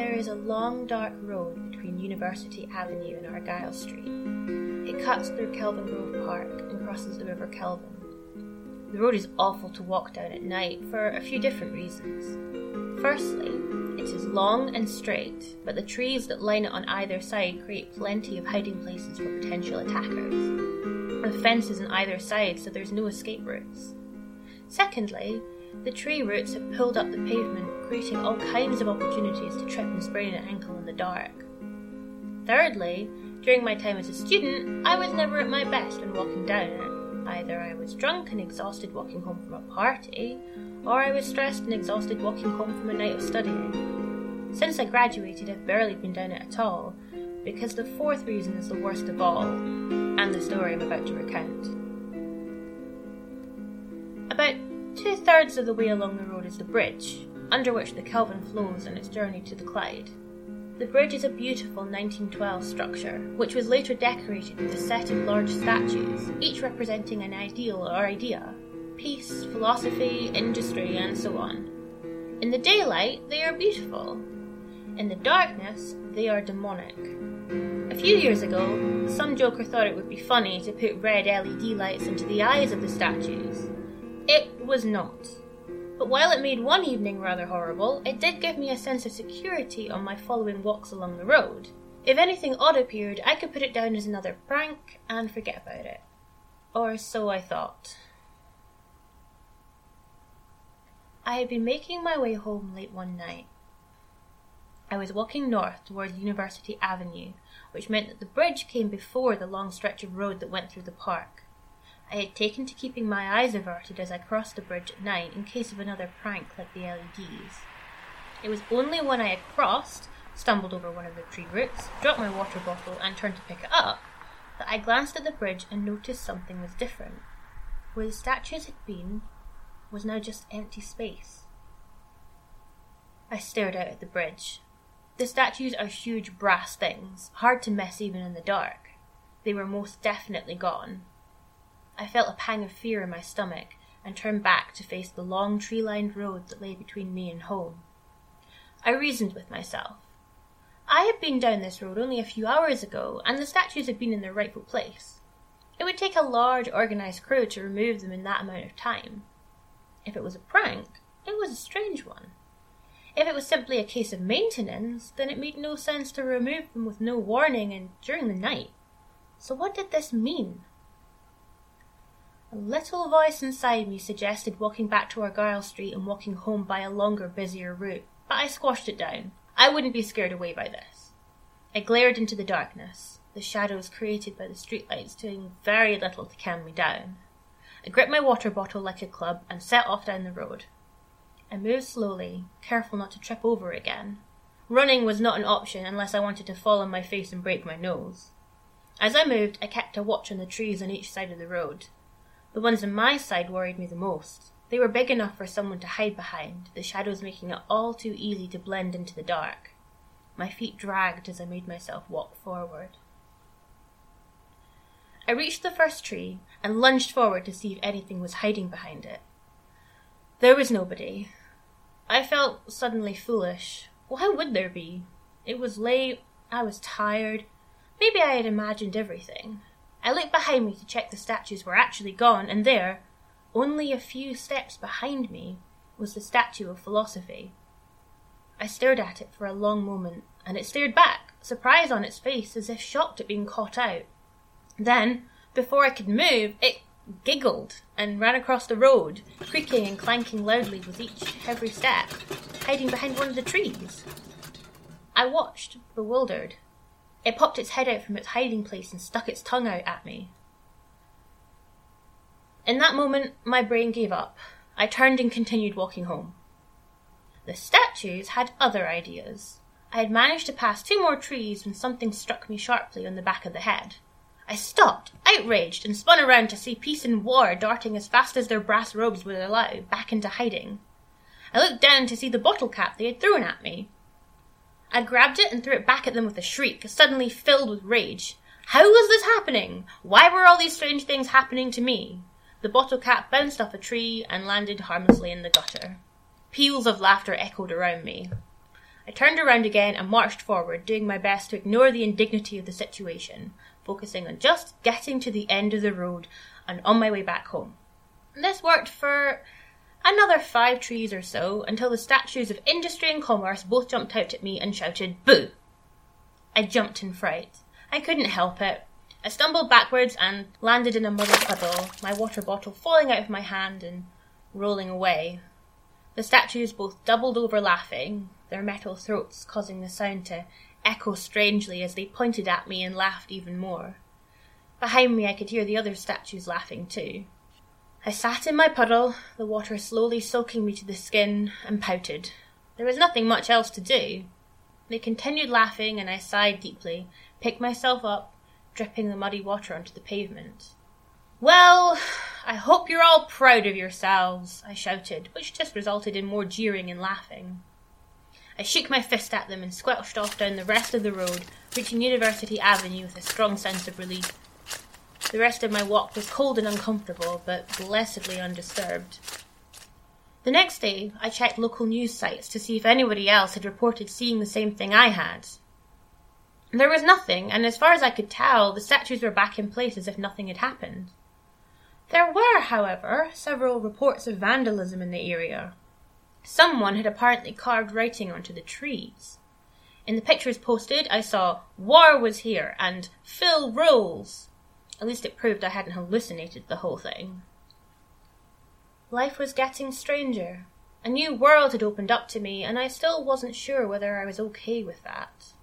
There is a long dark road between University Avenue and Argyle Street. It cuts through Kelvingrove Park and crosses the River Kelvin. The road is awful to walk down at night for a few different reasons. Firstly, it is long and straight, but the trees that line it on either side create plenty of hiding places for potential attackers. With fences on either side, so there's no escape routes. Secondly, the tree roots have pulled up the pavement, creating all kinds of opportunities to trip and sprain an ankle in the dark. Thirdly, during my time as a student, I was never at my best when walking down it. Either I was drunk and exhausted walking home from a party, or I was stressed and exhausted walking home from a night of studying. Since I graduated, I've barely been down it at all, because the fourth reason is the worst of all, and the story I'm about to recount. About two thirds of the way along the road is the bridge, under which the Kelvin flows on its journey to the Clyde. The bridge is a beautiful 1912 structure, which was later decorated with a set of large statues, each representing an ideal or idea peace, philosophy, industry, and so on. In the daylight, they are beautiful. In the darkness, they are demonic. A few years ago, some joker thought it would be funny to put red LED lights into the eyes of the statues. It was not. But while it made one evening rather horrible, it did give me a sense of security on my following walks along the road. If anything odd appeared, I could put it down as another prank and forget about it. Or so I thought. I had been making my way home late one night. I was walking north toward University Avenue, which meant that the bridge came before the long stretch of road that went through the park. I had taken to keeping my eyes averted as I crossed the bridge at night in case of another prank like the LEDs. It was only when I had crossed, stumbled over one of the tree roots, dropped my water bottle, and turned to pick it up, that I glanced at the bridge and noticed something was different. Where the statues had been was now just empty space. I stared out at the bridge. The statues are huge brass things, hard to miss even in the dark. They were most definitely gone, I felt a pang of fear in my stomach and turned back to face the long tree lined road that lay between me and home. I reasoned with myself. I had been down this road only a few hours ago, and the statues had been in their rightful place. It would take a large organised crew to remove them in that amount of time. If it was a prank, it was a strange one. If it was simply a case of maintenance, then it made no sense to remove them with no warning and during the night. So what did this mean? A little voice inside me suggested walking back to Argyle Street and walking home by a longer, busier route, but I squashed it down. I wouldn't be scared away by this. I glared into the darkness, the shadows created by the streetlights doing very little to calm me down. I gripped my water bottle like a club and set off down the road. I moved slowly, careful not to trip over again. Running was not an option unless I wanted to fall on my face and break my nose. As I moved, I kept a watch on the trees on each side of the road. The ones on my side worried me the most. They were big enough for someone to hide behind, the shadows making it all too easy to blend into the dark. My feet dragged as I made myself walk forward. I reached the first tree and lunged forward to see if anything was hiding behind it. There was nobody. I felt suddenly foolish. Why would there be? It was late, I was tired. Maybe I had imagined everything. I looked behind me to check the statues were actually gone, and there, only a few steps behind me, was the statue of philosophy. I stared at it for a long moment, and it stared back, surprise on its face, as if shocked at being caught out. Then, before I could move, it giggled and ran across the road, creaking and clanking loudly with each heavy step, hiding behind one of the trees. I watched, bewildered, it popped its head out from its hiding place and stuck its tongue out at me. In that moment, my brain gave up. I turned and continued walking home. The statues had other ideas. I had managed to pass two more trees when something struck me sharply on the back of the head. I stopped, outraged, and spun around to see peace and war darting as fast as their brass robes would allow back into hiding. I looked down to see the bottle cap they had thrown at me. I grabbed it and threw it back at them with a shriek, suddenly filled with rage. How was this happening? Why were all these strange things happening to me? The bottle cap bounced off a tree and landed harmlessly in the gutter. Peals of laughter echoed around me. I turned around again and marched forward, doing my best to ignore the indignity of the situation, focusing on just getting to the end of the road and on my way back home. This worked for another five trees or so until the statues of industry and commerce both jumped out at me and shouted, Boo! I jumped in fright. I couldn't help it. I stumbled backwards and landed in a muddy puddle, my water bottle falling out of my hand and rolling away. The statues both doubled over laughing, their metal throats causing the sound to echo strangely as they pointed at me and laughed even more. Behind me, I could hear the other statues laughing too. I sat in my puddle, the water slowly soaking me to the skin, and pouted. There was nothing much else to do. They continued laughing, and I sighed deeply, picked myself up, dripping the muddy water onto the pavement. Well, I hope you're all proud of yourselves, I shouted, which just resulted in more jeering and laughing. I shook my fist at them and squelched off down the rest of the road, reaching University Avenue with a strong sense of relief. The rest of my walk was cold and uncomfortable, but blessedly undisturbed. The next day, I checked local news sites to see if anybody else had reported seeing the same thing I had. There was nothing, and as far as I could tell, the statues were back in place as if nothing had happened. There were, however, several reports of vandalism in the area. Someone had apparently carved writing onto the trees. In the pictures posted, I saw War was here and Phil rules. At least it proved I hadn't hallucinated the whole thing. Life was getting stranger. A new world had opened up to me, and I still wasn't sure whether I was okay with that.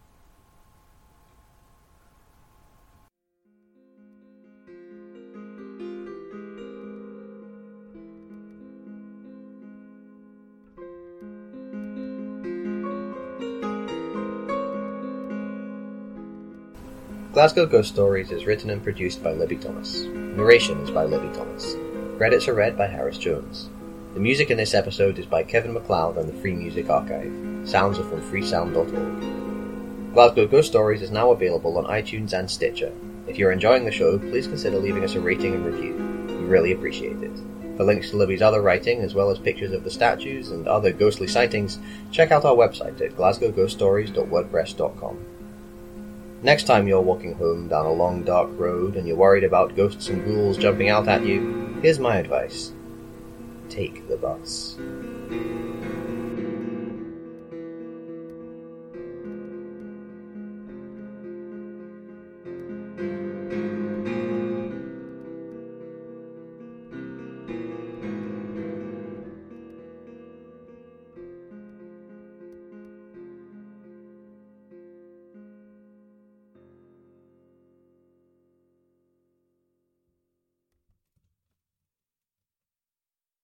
Glasgow Ghost Stories is written and produced by Libby Thomas. Narration is by Libby Thomas. Credits are read by Harris Jones. The music in this episode is by Kevin MacLeod and the Free Music Archive. Sounds are from freesound.org. Glasgow Ghost Stories is now available on iTunes and Stitcher. If you're enjoying the show, please consider leaving us a rating and review. We really appreciate it. For links to Libby's other writing, as well as pictures of the statues and other ghostly sightings, check out our website at glasgowghoststories.wordpress.com. Next time you're walking home down a long dark road and you're worried about ghosts and ghouls jumping out at you, here's my advice. Take the bus.